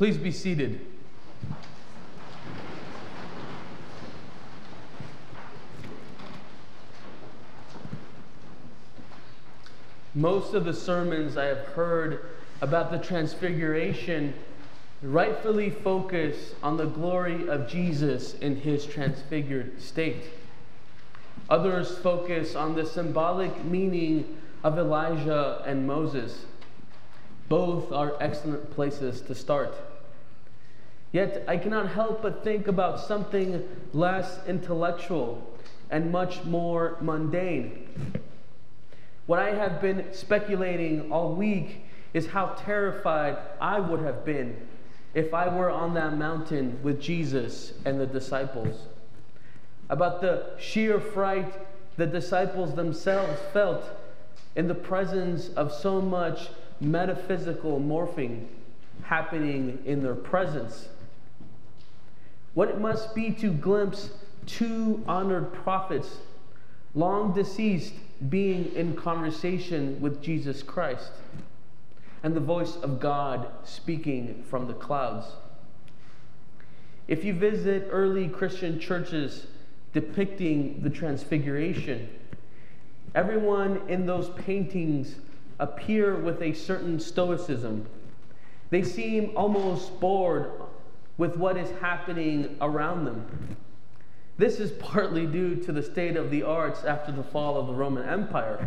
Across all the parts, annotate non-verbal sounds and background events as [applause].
Please be seated. Most of the sermons I have heard about the Transfiguration rightfully focus on the glory of Jesus in his transfigured state. Others focus on the symbolic meaning of Elijah and Moses. Both are excellent places to start. Yet I cannot help but think about something less intellectual and much more mundane. What I have been speculating all week is how terrified I would have been if I were on that mountain with Jesus and the disciples. About the sheer fright the disciples themselves felt in the presence of so much metaphysical morphing happening in their presence. What it must be to glimpse two honored prophets, long deceased, being in conversation with Jesus Christ, and the voice of God speaking from the clouds. If you visit early Christian churches depicting the Transfiguration, everyone in those paintings appear with a certain stoicism. They seem almost bored with what is happening around them. This is partly due to the state of the arts after the fall of the Roman Empire.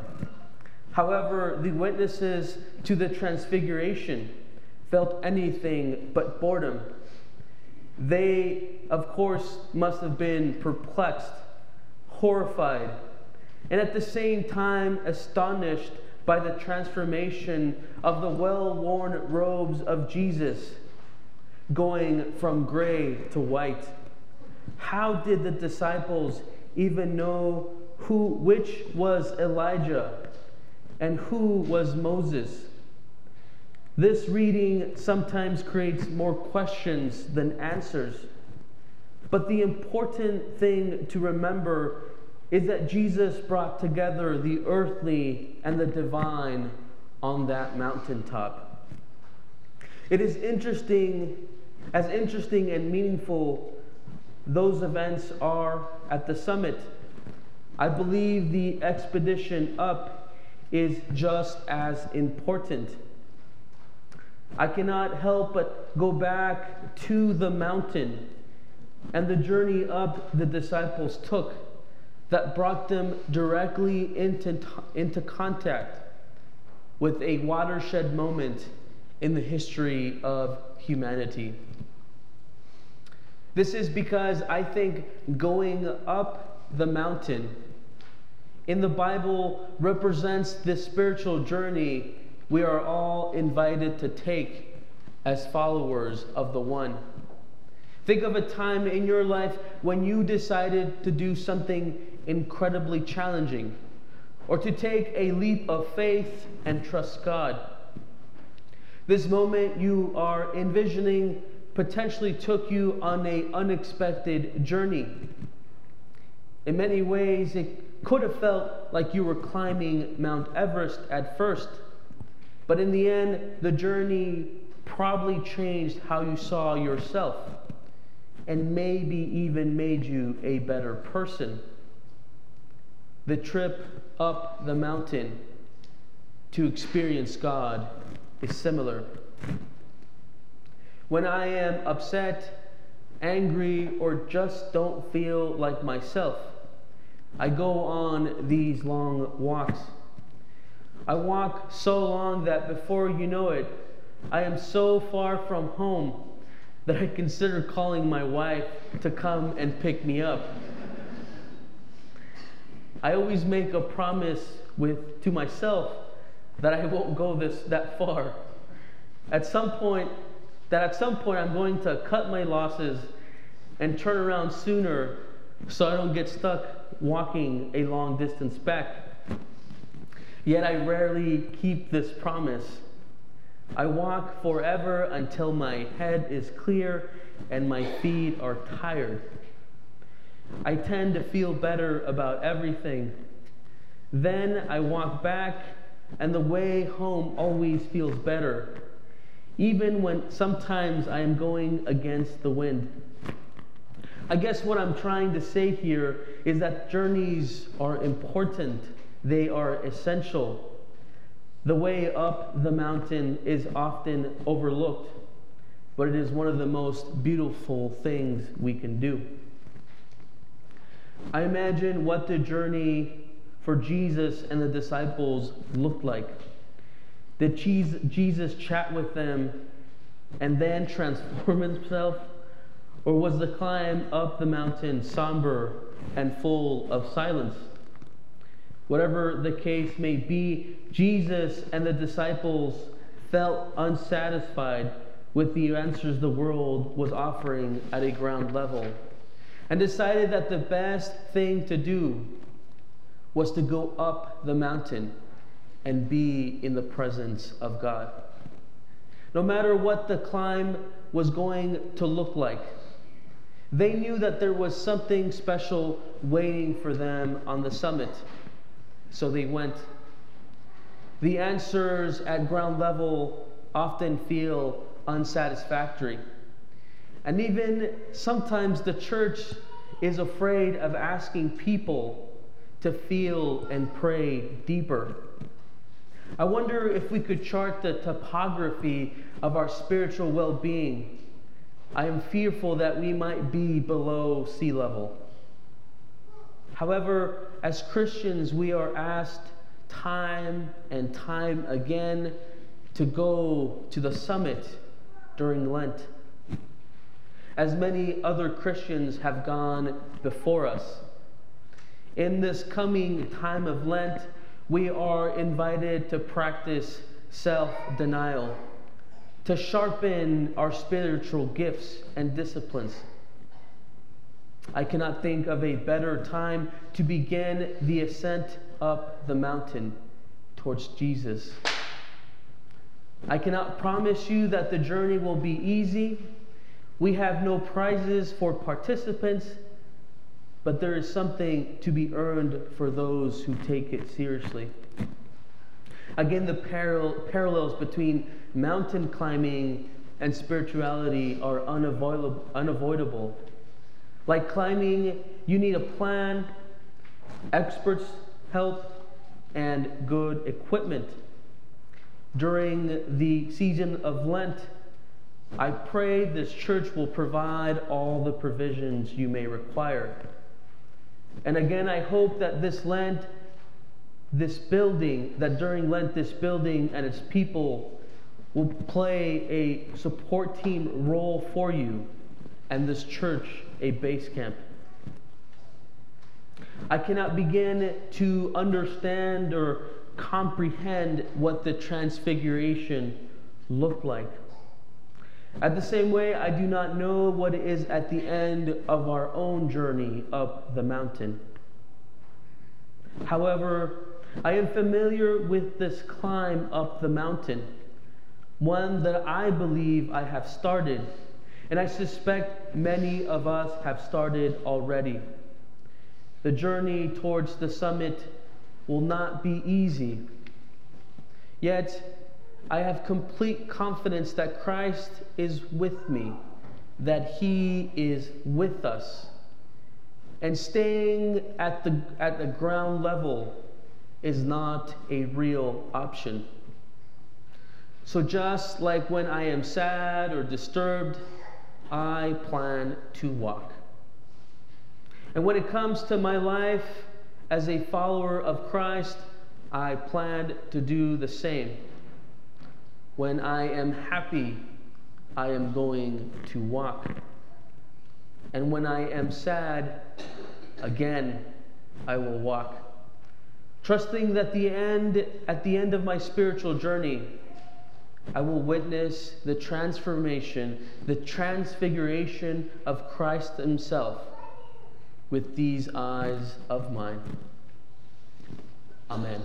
However, the witnesses to the Transfiguration felt anything but boredom. They, of course, must have been perplexed, horrified, and at the same time astonished by the transformation of the well worn robes of Jesus going from gray to white. How did the disciples even know who which was Elijah and who was Moses? This reading sometimes creates more questions than answers. But the important thing to remember is that Jesus brought together the earthly and the divine on that mountaintop. It is interesting, as interesting and meaningful those events are at the summit. I believe the expedition up is just as important. I cannot help but go back to the mountain and the journey up the disciples took that brought them directly into, into contact with a watershed moment in the history of humanity. This is because I think going up the mountain in the Bible represents the spiritual journey we are all invited to take as followers of the one. Think of a time in your life when you decided to do something incredibly challenging or to take a leap of faith and trust God. This moment you are envisioning potentially took you on an unexpected journey. In many ways, it could have felt like you were climbing Mount Everest at first, but in the end, the journey probably changed how you saw yourself and maybe even made you a better person. The trip up the mountain to experience God is similar. When I am upset, angry, or just don't feel like myself, I go on these long walks. I walk so long that before you know it, I am so far from home that I consider calling my wife to come and pick me up. I always make a promise with to myself that I won't go this that far. At some point, that at some point I'm going to cut my losses and turn around sooner so I don't get stuck walking a long distance back. Yet I rarely keep this promise. I walk forever until my head is clear and my feet are tired. I tend to feel better about everything. Then I walk back, and the way home always feels better, even when sometimes I am going against the wind. I guess what I'm trying to say here is that journeys are important, they are essential. The way up the mountain is often overlooked, but it is one of the most beautiful things we can do. I imagine what the journey for Jesus and the disciples looked like. Did Jesus chat with them and then [laughs] transform himself? Or was the climb up the mountain somber and full of silence? Whatever the case may be, Jesus and the disciples felt unsatisfied with the answers the world was offering at a ground level and decided that the best thing to do was to go up the mountain and be in the presence of God. No matter what the climb was going to look like, they knew that there was something special waiting for them on the summit. So they went. The answers at ground level often feel unsatisfactory. And even sometimes the church is afraid of asking people to feel and pray deeper. I wonder if we could chart the topography of our spiritual well being. I am fearful that we might be below sea level. However, as Christians, we are asked time and time again to go to the summit during Lent. As many other Christians have gone before us. In this coming time of Lent, we are invited to practice self denial, to sharpen our spiritual gifts and disciplines. I cannot think of a better time to begin the ascent up the mountain towards Jesus. I cannot promise you that the journey will be easy. We have no prizes for participants but there is something to be earned for those who take it seriously. Again, the paral- parallels between mountain climbing and spirituality are unavoidable, unavoidable. Like climbing, you need a plan, experts' help, and good equipment. During the season of Lent, I pray this church will provide all the provisions you may require. And again, I hope that this Lent, this building, that during Lent, this building and its people will play a support team role for you and this church a base camp. I cannot begin to understand or comprehend what the transfiguration looked like. At the same way, I do not know what it is at the end of our own journey up the mountain. However, I am familiar with this climb up the mountain, one that I believe I have started, and I suspect many of us have started already. The journey towards the summit will not be easy. Yet, I have complete confidence that Christ is with me, that He is with us. And staying at the, at the ground level is not a real option. So, just like when I am sad or disturbed, I plan to walk. And when it comes to my life as a follower of Christ, I plan to do the same. When I am happy, I am going to walk. And when I am sad, again, I will walk. Trusting that the end, at the end of my spiritual journey, I will witness the transformation, the transfiguration of Christ Himself with these eyes of mine. Amen.